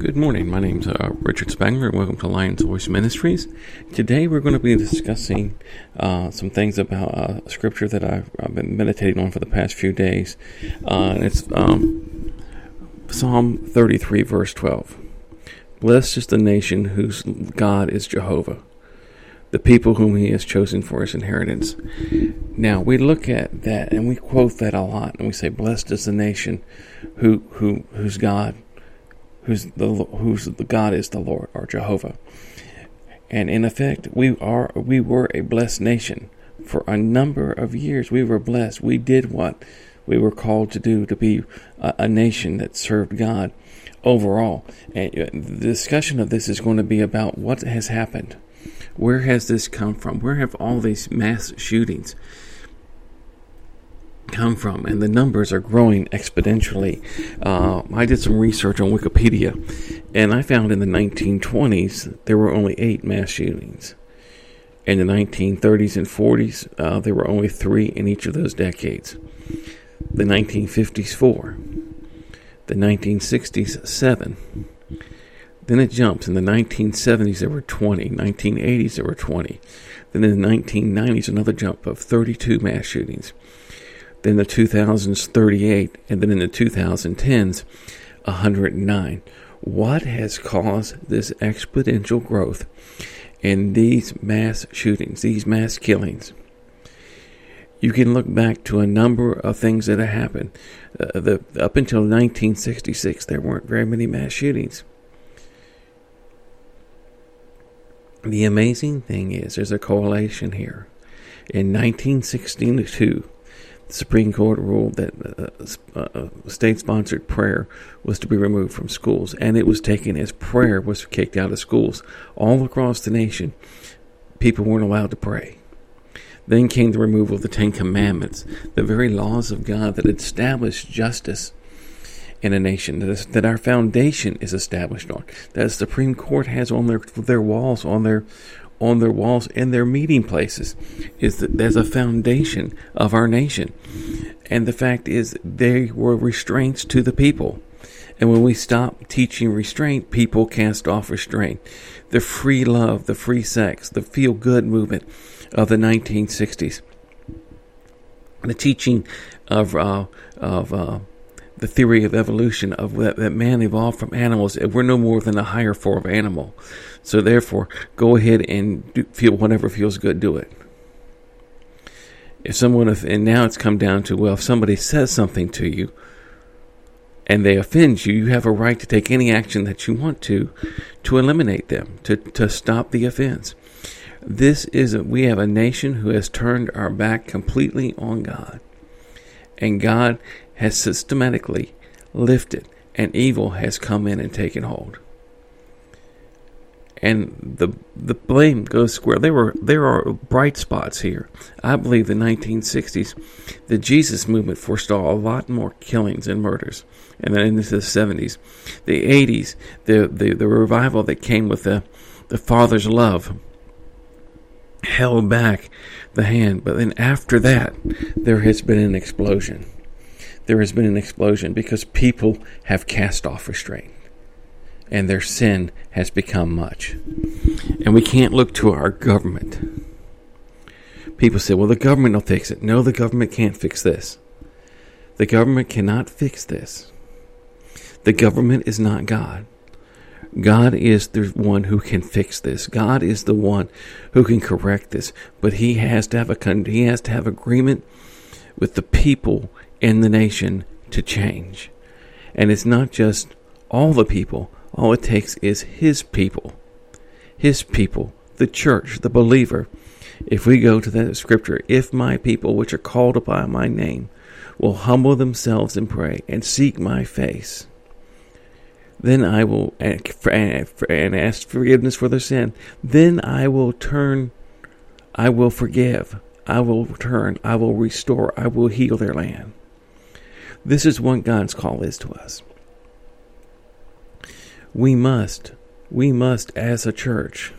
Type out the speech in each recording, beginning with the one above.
Good morning. My name's uh, Richard Spangler, and welcome to Lion's Voice Ministries. Today, we're going to be discussing uh, some things about uh, scripture that I've, I've, been meditating on for the past few days. Uh, it's um, Psalm 33, verse 12. Blessed is the nation whose God is Jehovah, the people whom he has chosen for his inheritance. Now, we look at that and we quote that a lot, and we say, Blessed is the nation who, who, whose God who's the who's the God is the Lord or Jehovah. And in effect, we are we were a blessed nation for a number of years. We were blessed. We did what we were called to do to be a, a nation that served God overall. And uh, the discussion of this is going to be about what has happened. Where has this come from? Where have all these mass shootings come from, and the numbers are growing exponentially. Uh, I did some research on Wikipedia, and I found in the 1920s there were only eight mass shootings. In the 1930s and 40s, uh, there were only three in each of those decades. The 1950s, four. The 1960s, seven. Then it jumps. In the 1970s, there were 20. 1980s, there were 20. Then in the 1990s, another jump of 32 mass shootings then the 2000s 38 and then in the 2010s 109 what has caused this exponential growth in these mass shootings these mass killings? You can look back to a number of things that have happened. Uh, the, up until 1966 there weren't very many mass shootings. The amazing thing is there's a correlation here. In 1962 the Supreme Court ruled that uh, uh, state sponsored prayer was to be removed from schools, and it was taken as prayer was kicked out of schools. All across the nation, people weren't allowed to pray. Then came the removal of the Ten Commandments, the very laws of God that established justice in a nation, that, is, that our foundation is established on, that the Supreme Court has on their, their walls, on their on their walls and their meeting places is that there's a foundation of our nation. And the fact is, they were restraints to the people. And when we stop teaching restraint, people cast off restraint. The free love, the free sex, the feel good movement of the 1960s, the teaching of uh, of uh, the theory of evolution of that, that man evolved from animals. And we're no more than a higher form of animal. So therefore, go ahead and do, feel whatever feels good. Do it. If someone, if and now it's come down to well, if somebody says something to you and they offend you, you have a right to take any action that you want to to eliminate them, to to stop the offense. This is a, we have a nation who has turned our back completely on God, and God has systematically lifted, and evil has come in and taken hold. And the the blame goes square. There were there are bright spots here. I believe the 1960s, the Jesus movement foresaw a lot more killings and murders, and then into the 70s, the 80s, the the, the revival that came with the the Father's love held back the hand. But then after that, there has been an explosion there has been an explosion because people have cast off restraint and their sin has become much. And we can't look to our government. People say, well, the government will fix it. No, the government can't fix this. The government cannot fix this. The government is not God. God is the one who can fix this. God is the one who can correct this. But he has to have a he has to have agreement with the people in the nation to change. And it's not just all the people, all it takes is His people. His people, the church, the believer. If we go to that scripture, if my people, which are called by my name, will humble themselves and pray and seek my face, then I will and ask forgiveness for their sin. Then I will turn, I will forgive, I will return, I will restore, I will heal their land. This is what God's call is to us. We must, we must, as a church,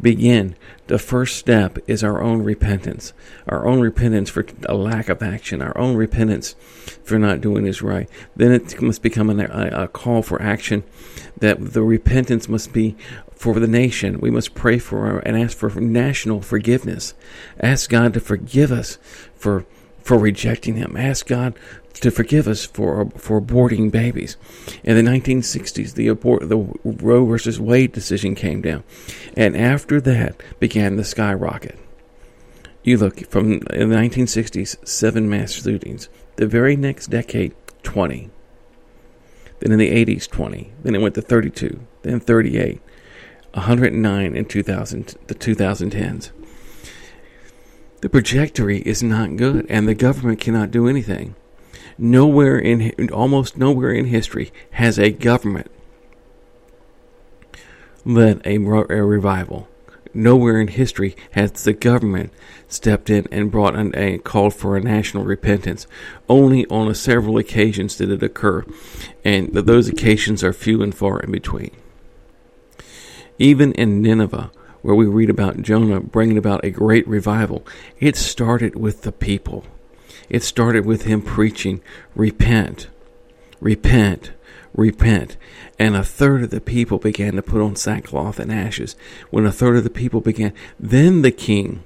begin. The first step is our own repentance, our own repentance for a lack of action, our own repentance for not doing is right. Then it must become a, a call for action that the repentance must be for the nation. We must pray for and ask for national forgiveness. Ask God to forgive us for for rejecting Him. Ask God to forgive us for for aborting babies. In the 1960s, the abort, the Roe versus Wade decision came down, and after that began the skyrocket. You look from in the 1960s, seven mass shootings. The very next decade, 20. Then in the 80s, 20. Then it went to 32. Then 38. 109 in 2000, the 2010s. The trajectory is not good, and the government cannot do anything. Nowhere in almost nowhere in history has a government led a, a revival. Nowhere in history has the government stepped in and brought an, a called for a national repentance. Only on several occasions did it occur, and those occasions are few and far in between. Even in Nineveh, where we read about Jonah bringing about a great revival, it started with the people. It started with him preaching, Repent, repent, repent. And a third of the people began to put on sackcloth and ashes. When a third of the people began, then the king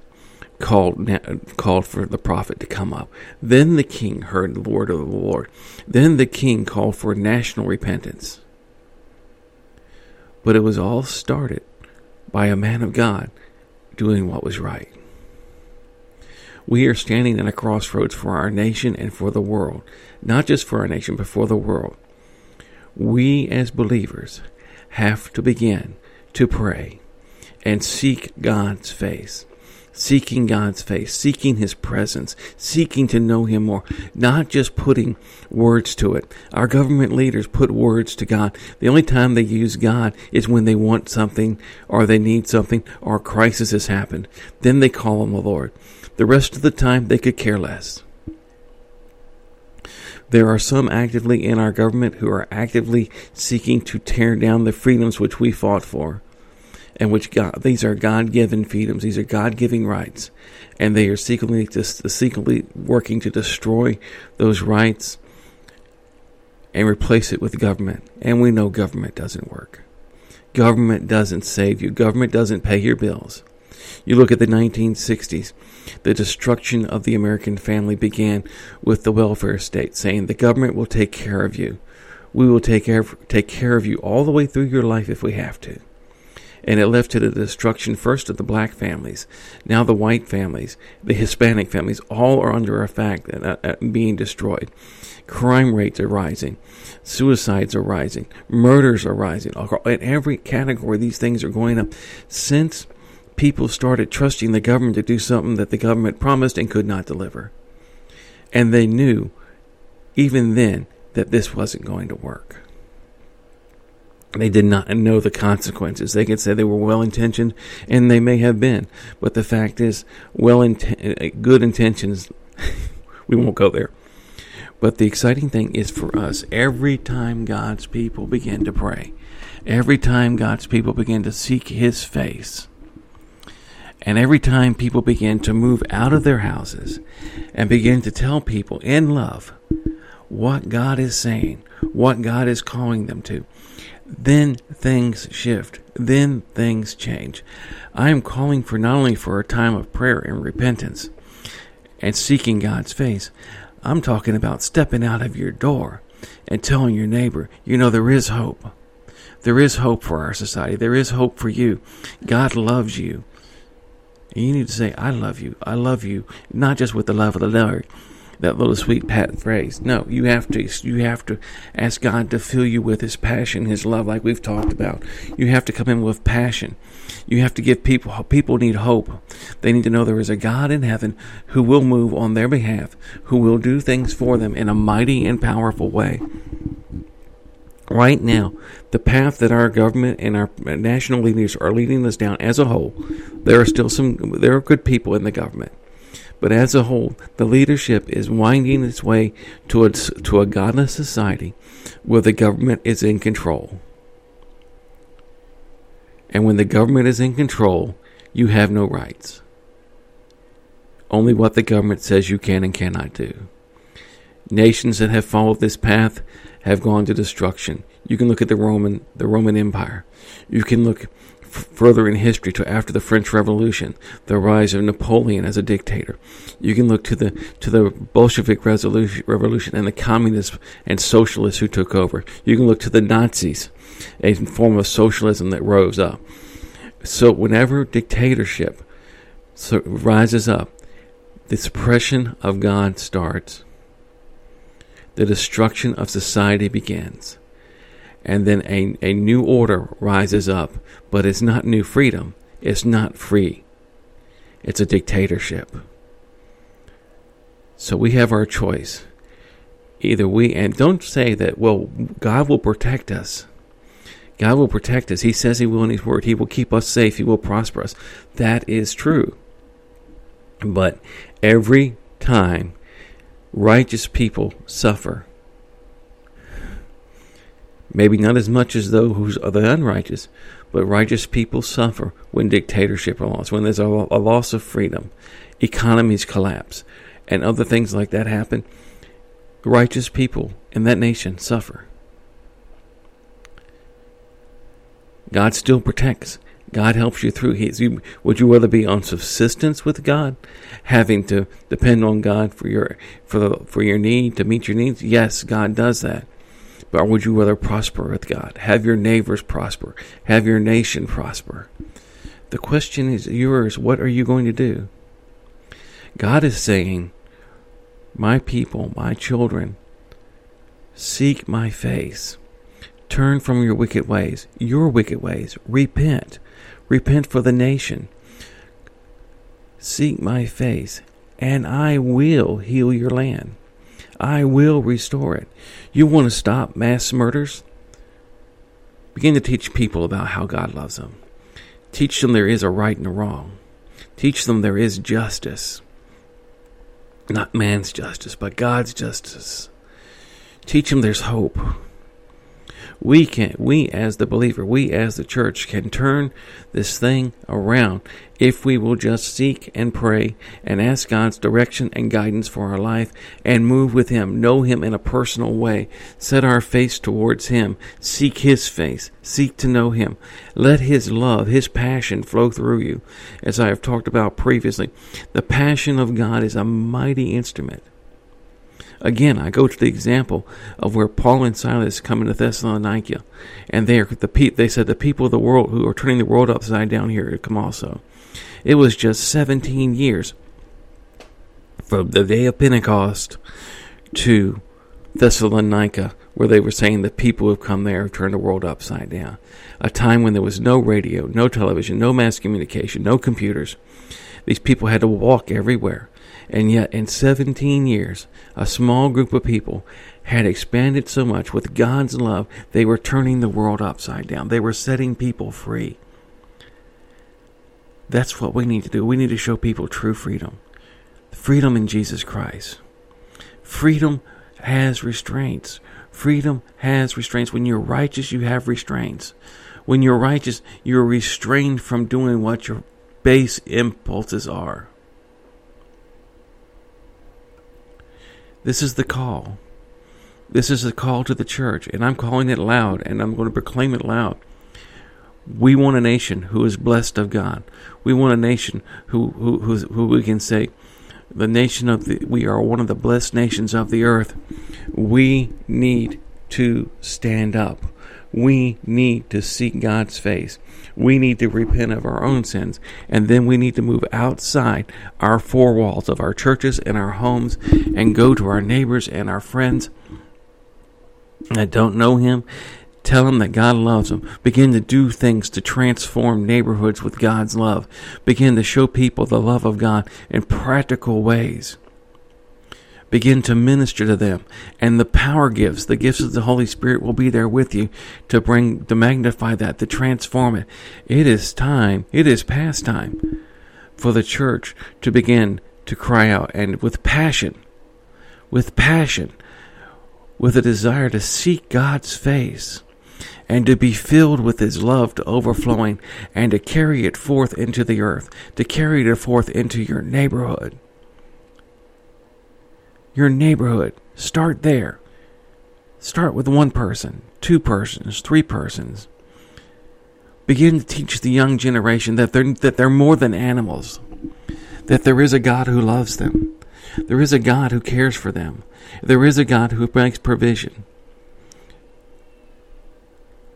called called for the prophet to come up. Then the king heard the word of the Lord. Then the king called for national repentance. But it was all started by a man of God doing what was right. We are standing at a crossroads for our nation and for the world, not just for our nation, but for the world. We as believers have to begin to pray and seek God's face seeking God's face, seeking His presence, seeking to know Him more, not just putting words to it. Our government leaders put words to God. The only time they use God is when they want something or they need something or a crisis has happened. Then they call on the Lord. The rest of the time, they could care less. There are some actively in our government who are actively seeking to tear down the freedoms which we fought for and which God, these are God given freedoms, these are God giving rights, and they are secretly, secretly working to destroy those rights and replace it with government. And we know government doesn't work. Government doesn't save you, government doesn't pay your bills. You look at the 1960s, the destruction of the American family began with the welfare state saying the government will take care of you. We will take care, take care of you all the way through your life if we have to and it left to the destruction first of the black families, now the white families, the Hispanic families, all are under effect and uh, uh, being destroyed. Crime rates are rising, suicides are rising, murders are rising. In every category, these things are going up since people started trusting the government to do something that the government promised and could not deliver. And they knew, even then, that this wasn't going to work. They did not know the consequences. They could say they were well intentioned, and they may have been. But the fact is, well, inten- uh, good intentions, we won't go there. But the exciting thing is for us, every time God's people begin to pray, every time God's people begin to seek His face, and every time people begin to move out of their houses and begin to tell people in love what God is saying, what God is calling them to, then things shift. Then things change. I am calling for not only for a time of prayer and repentance and seeking God's face, I'm talking about stepping out of your door and telling your neighbor, you know, there is hope. There is hope for our society. There is hope for you. God loves you. You need to say, I love you. I love you. Not just with the love of the Lord, that little sweet pat phrase. No, you have to you have to ask God to fill you with his passion, his love like we've talked about. You have to come in with passion. You have to give people people need hope. They need to know there is a God in heaven who will move on their behalf, who will do things for them in a mighty and powerful way. Right now, the path that our government and our national leaders are leading us down as a whole, there are still some there are good people in the government. But as a whole, the leadership is winding its way towards to a godless society where the government is in control. And when the government is in control, you have no rights. Only what the government says you can and cannot do. Nations that have followed this path have gone to destruction. You can look at the Roman the Roman Empire. You can look f- further in history to after the French Revolution, the rise of Napoleon as a dictator. You can look to the to the Bolshevik revolution and the communists and socialists who took over. You can look to the Nazis, a form of socialism that rose up. So whenever dictatorship so rises up, the suppression of God starts. The destruction of society begins. And then a, a new order rises up, but it's not new freedom. It's not free. It's a dictatorship. So we have our choice. Either we, and don't say that, well, God will protect us. God will protect us. He says He will in His Word. He will keep us safe. He will prosper us. That is true. But every time righteous people suffer, maybe not as much as those who are the unrighteous, but righteous people suffer when dictatorship are lost, when there's a, a loss of freedom, economies collapse, and other things like that happen. Righteous people in that nation suffer. God still protects. God helps you through. He's, you, would you rather be on subsistence with God, having to depend on God for your for the for your need to meet your needs? Yes, God does that. But would you rather prosper with God? Have your neighbors prosper. Have your nation prosper. The question is yours. What are you going to do? God is saying, My people, my children, seek my face. Turn from your wicked ways, your wicked ways. Repent. Repent for the nation. Seek my face, and I will heal your land. I will restore it. You want to stop mass murders? Begin to teach people about how God loves them. Teach them there is a right and a wrong. Teach them there is justice. Not man's justice, but God's justice. Teach them there's hope we can we as the believer we as the church can turn this thing around if we will just seek and pray and ask God's direction and guidance for our life and move with him know him in a personal way set our face towards him seek his face seek to know him. Let his love his passion flow through you. As I have talked about previously the passion of God is a mighty instrument Again, I go to the example of where Paul and Silas come into Thessalonica, and they are the pe- they said the people of the world who are turning the world upside down here come also. It was just 17 years from the day of Pentecost to Thessalonica, where they were saying the people who have come there have turned the world upside down. A time when there was no radio, no television, no mass communication, no computers. These people had to walk everywhere. And yet, in 17 years, a small group of people had expanded so much with God's love, they were turning the world upside down. They were setting people free. That's what we need to do. We need to show people true freedom freedom in Jesus Christ. Freedom has restraints. Freedom has restraints. When you're righteous, you have restraints. When you're righteous, you're restrained from doing what your base impulses are. This is the call. This is a call to the church, and I'm calling it loud, and I'm going to proclaim it loud. We want a nation who is blessed of God. We want a nation who who who we can say, the nation of the we are one of the blessed nations of the earth. We need to stand up. We need to seek God's face. We need to repent of our own sins. And then we need to move outside our four walls of our churches and our homes and go to our neighbors and our friends that don't know Him. Tell them that God loves them. Begin to do things to transform neighborhoods with God's love. Begin to show people the love of God in practical ways begin to minister to them. And the power gifts, the gifts of the Holy Spirit will be there with you to bring, to magnify that, to transform it. It is time, it is past time for the church to begin to cry out and with passion, with passion, with a desire to seek God's face and to be filled with His love to overflowing, and to carry it forth into the earth, to carry it forth into your neighborhood. Your neighborhood. Start there. Start with one person, two persons, three persons. Begin to teach the young generation that they're, that they're more than animals, that there is a God who loves them, there is a God who cares for them, there is a God who makes provision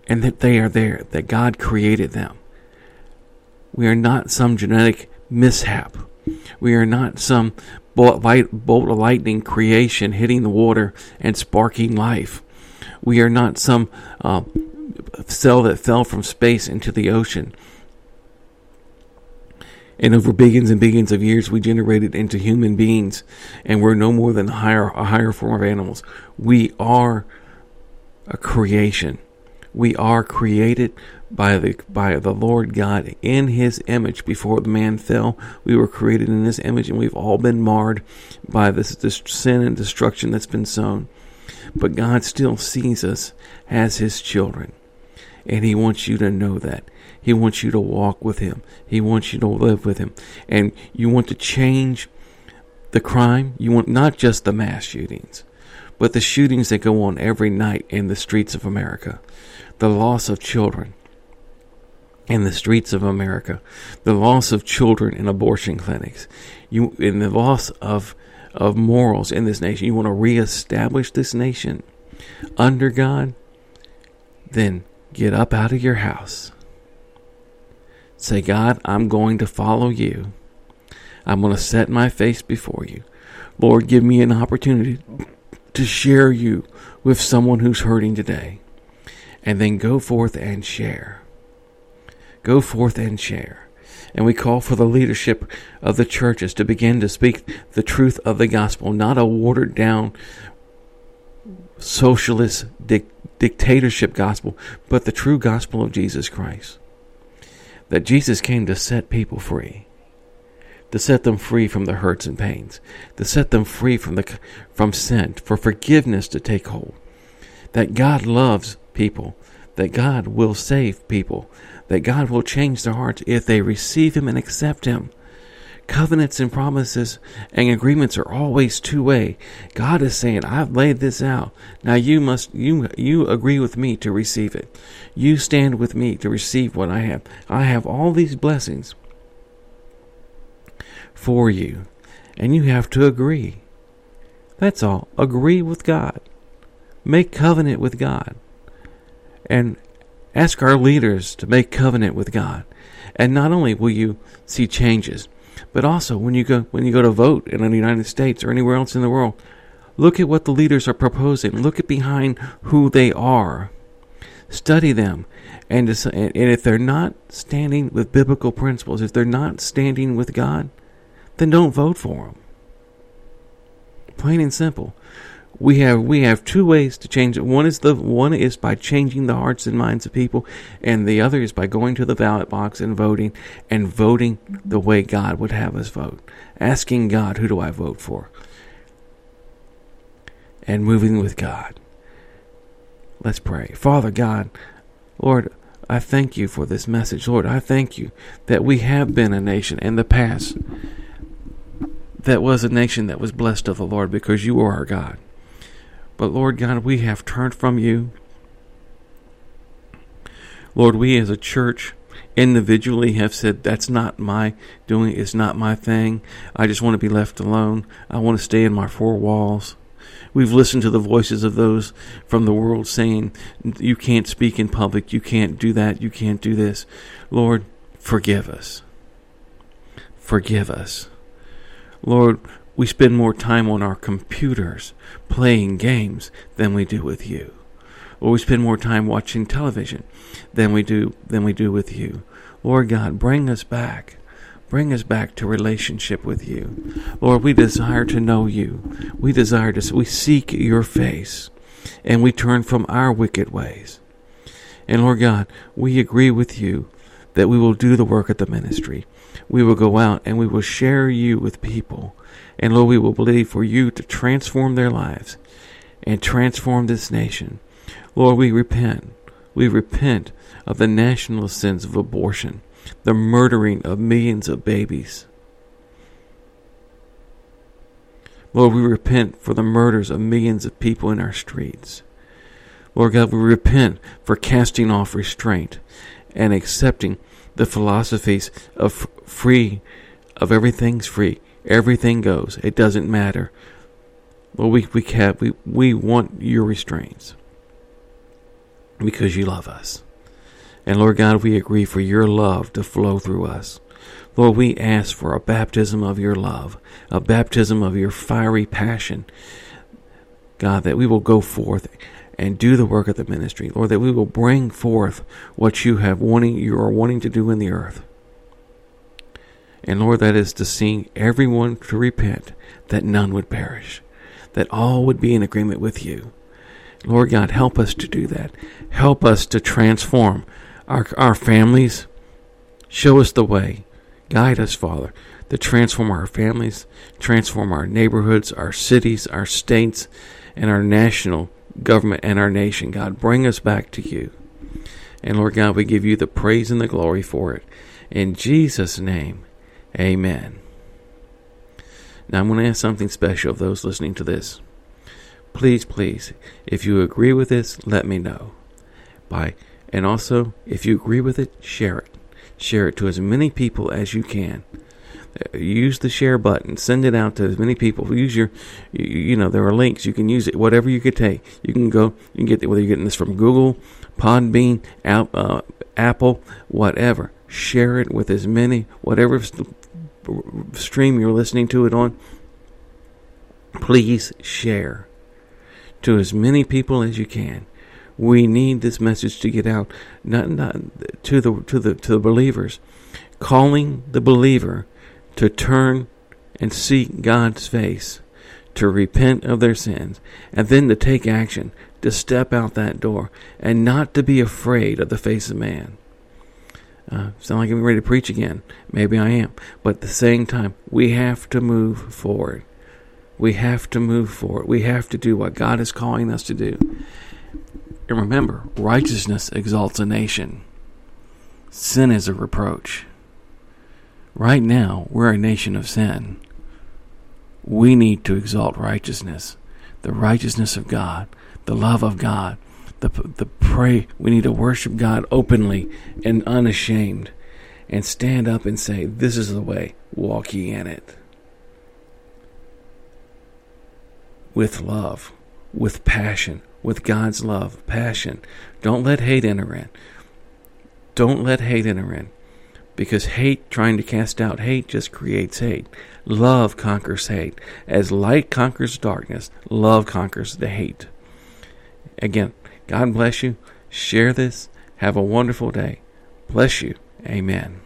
and that they are there, that God created them. We are not some genetic mishap. We are not some bolt, of lightning creation hitting the water and sparking life. We are not some uh, cell that fell from space into the ocean. And over billions and billions of years, we generated into human beings, and we're no more than a higher, a higher form of animals. We are a creation. We are created by the by the Lord God in his image before the man fell. We were created in his image and we've all been marred by this, this sin and destruction that's been sown. But God still sees us as his children. And he wants you to know that. He wants you to walk with him. He wants you to live with him. And you want to change the crime. You want not just the mass shootings, but the shootings that go on every night in the streets of America the loss of children in the streets of America, the loss of children in abortion clinics, you in the loss of of morals in this nation. You want to reestablish this nation under God, then get up out of your house. Say, God, I'm going to follow you. I'm going to set my face before you. Lord, give me an opportunity to share you with someone who's hurting today and then go forth and share. Go forth and share. And we call for the leadership of the churches to begin to speak the truth of the gospel, not a watered down socialist dic- dictatorship gospel, but the true gospel of Jesus Christ. That Jesus came to set people free, to set them free from the hurts and pains, to set them free from the from sin, for forgiveness to take hold. That God loves people, that God will save people, that God will change their hearts if they receive Him and accept Him. Covenants and promises and agreements are always two way. God is saying, I've laid this out. Now you must, you, you agree with me to receive it. You stand with me to receive what I have. I have all these blessings for you. And you have to agree. That's all. Agree with God. Make covenant with God and ask our leaders to make covenant with God. And not only will you see changes, but also when you go when you go to vote in the United States or anywhere else in the world, look at what the leaders are proposing. Look at behind who they are. Study them, and and if they're not standing with biblical principles, if they're not standing with God, then don't vote for them. Plain and simple we have we have two ways to change it. One is the one is by changing the hearts and minds of people, and the other is by going to the ballot box and voting and voting the way God would have us vote. Asking God, who do I vote for? And moving with God. Let's pray. Father God, Lord, I thank you for this message. Lord, I thank you that we have been a nation in the past that was a nation that was blessed of the Lord because you are our God. But Lord God, we have turned from you. Lord, we as a church individually have said, that's not my doing, it's not my thing. I just want to be left alone. I want to stay in my four walls. We've listened to the voices of those from the world saying, you can't speak in public, you can't do that, you can't do this. Lord, forgive us. Forgive us. Lord, we spend more time on our computers playing games than we do with you. Or we spend more time watching television than we do than we do with you. Lord God, bring us back. Bring us back to relationship with you. Lord, we desire to know you. We desire to we seek your face and we turn from our wicked ways. And Lord God, we agree with you that we will do the work of the ministry. We will go out and we will share you with people and Lord, we will believe for you to transform their lives and transform this nation. Lord, we repent. We repent of the national sins of abortion, the murdering of millions of babies. Lord, we repent for the murders of millions of people in our streets. Lord God, we repent for casting off restraint and accepting the philosophies of free, of everything's free, everything goes, it doesn't matter. Well, we we have, we we want your restraints because you love us, and Lord God, we agree for your love to flow through us. Lord, we ask for a baptism of your love, a baptism of your fiery passion. God, that we will go forth and do the work of the ministry. Lord, that we will bring forth what you have wanting you are wanting to do in the earth. And Lord, that is to see everyone to repent, that none would perish, that all would be in agreement with you. Lord God, help us to do that. Help us to transform our, our families. Show us the way. Guide us, Father, to transform our families, transform our neighborhoods, our cities, our states, and our national government and our nation. God, bring us back to you. And Lord God, we give you the praise and the glory for it. In Jesus' name, amen. Now I'm going to ask something special of those listening to this. Please, please, if you agree with this, let me know. By and also, if you agree with it, share it. Share it to as many people as you can. Use the share button. Send it out to as many people. Use your, you know, there are links. You can use it. Whatever you could take. You can go. You can get whether you're getting this from Google, Podbean, uh, Apple, whatever. Share it with as many, whatever stream you're listening to it on. Please share to as many people as you can. We need this message to get out, not, not to the to the to the believers, calling the believer to turn and seek God's face, to repent of their sins, and then to take action, to step out that door, and not to be afraid of the face of man. Uh, sound like I'm ready to preach again. Maybe I am. But at the same time, we have to move forward. We have to move forward. We have to do what God is calling us to do. And remember, righteousness exalts a nation. Sin is a reproach. Right now, we're a nation of sin. We need to exalt righteousness, the righteousness of God, the love of God, the, the pray. We need to worship God openly and unashamed and stand up and say, This is the way, walk ye in it. With love, with passion, with God's love, passion. Don't let hate enter in. Don't let hate enter in. Because hate, trying to cast out hate, just creates hate. Love conquers hate. As light conquers darkness, love conquers the hate. Again, God bless you. Share this. Have a wonderful day. Bless you. Amen.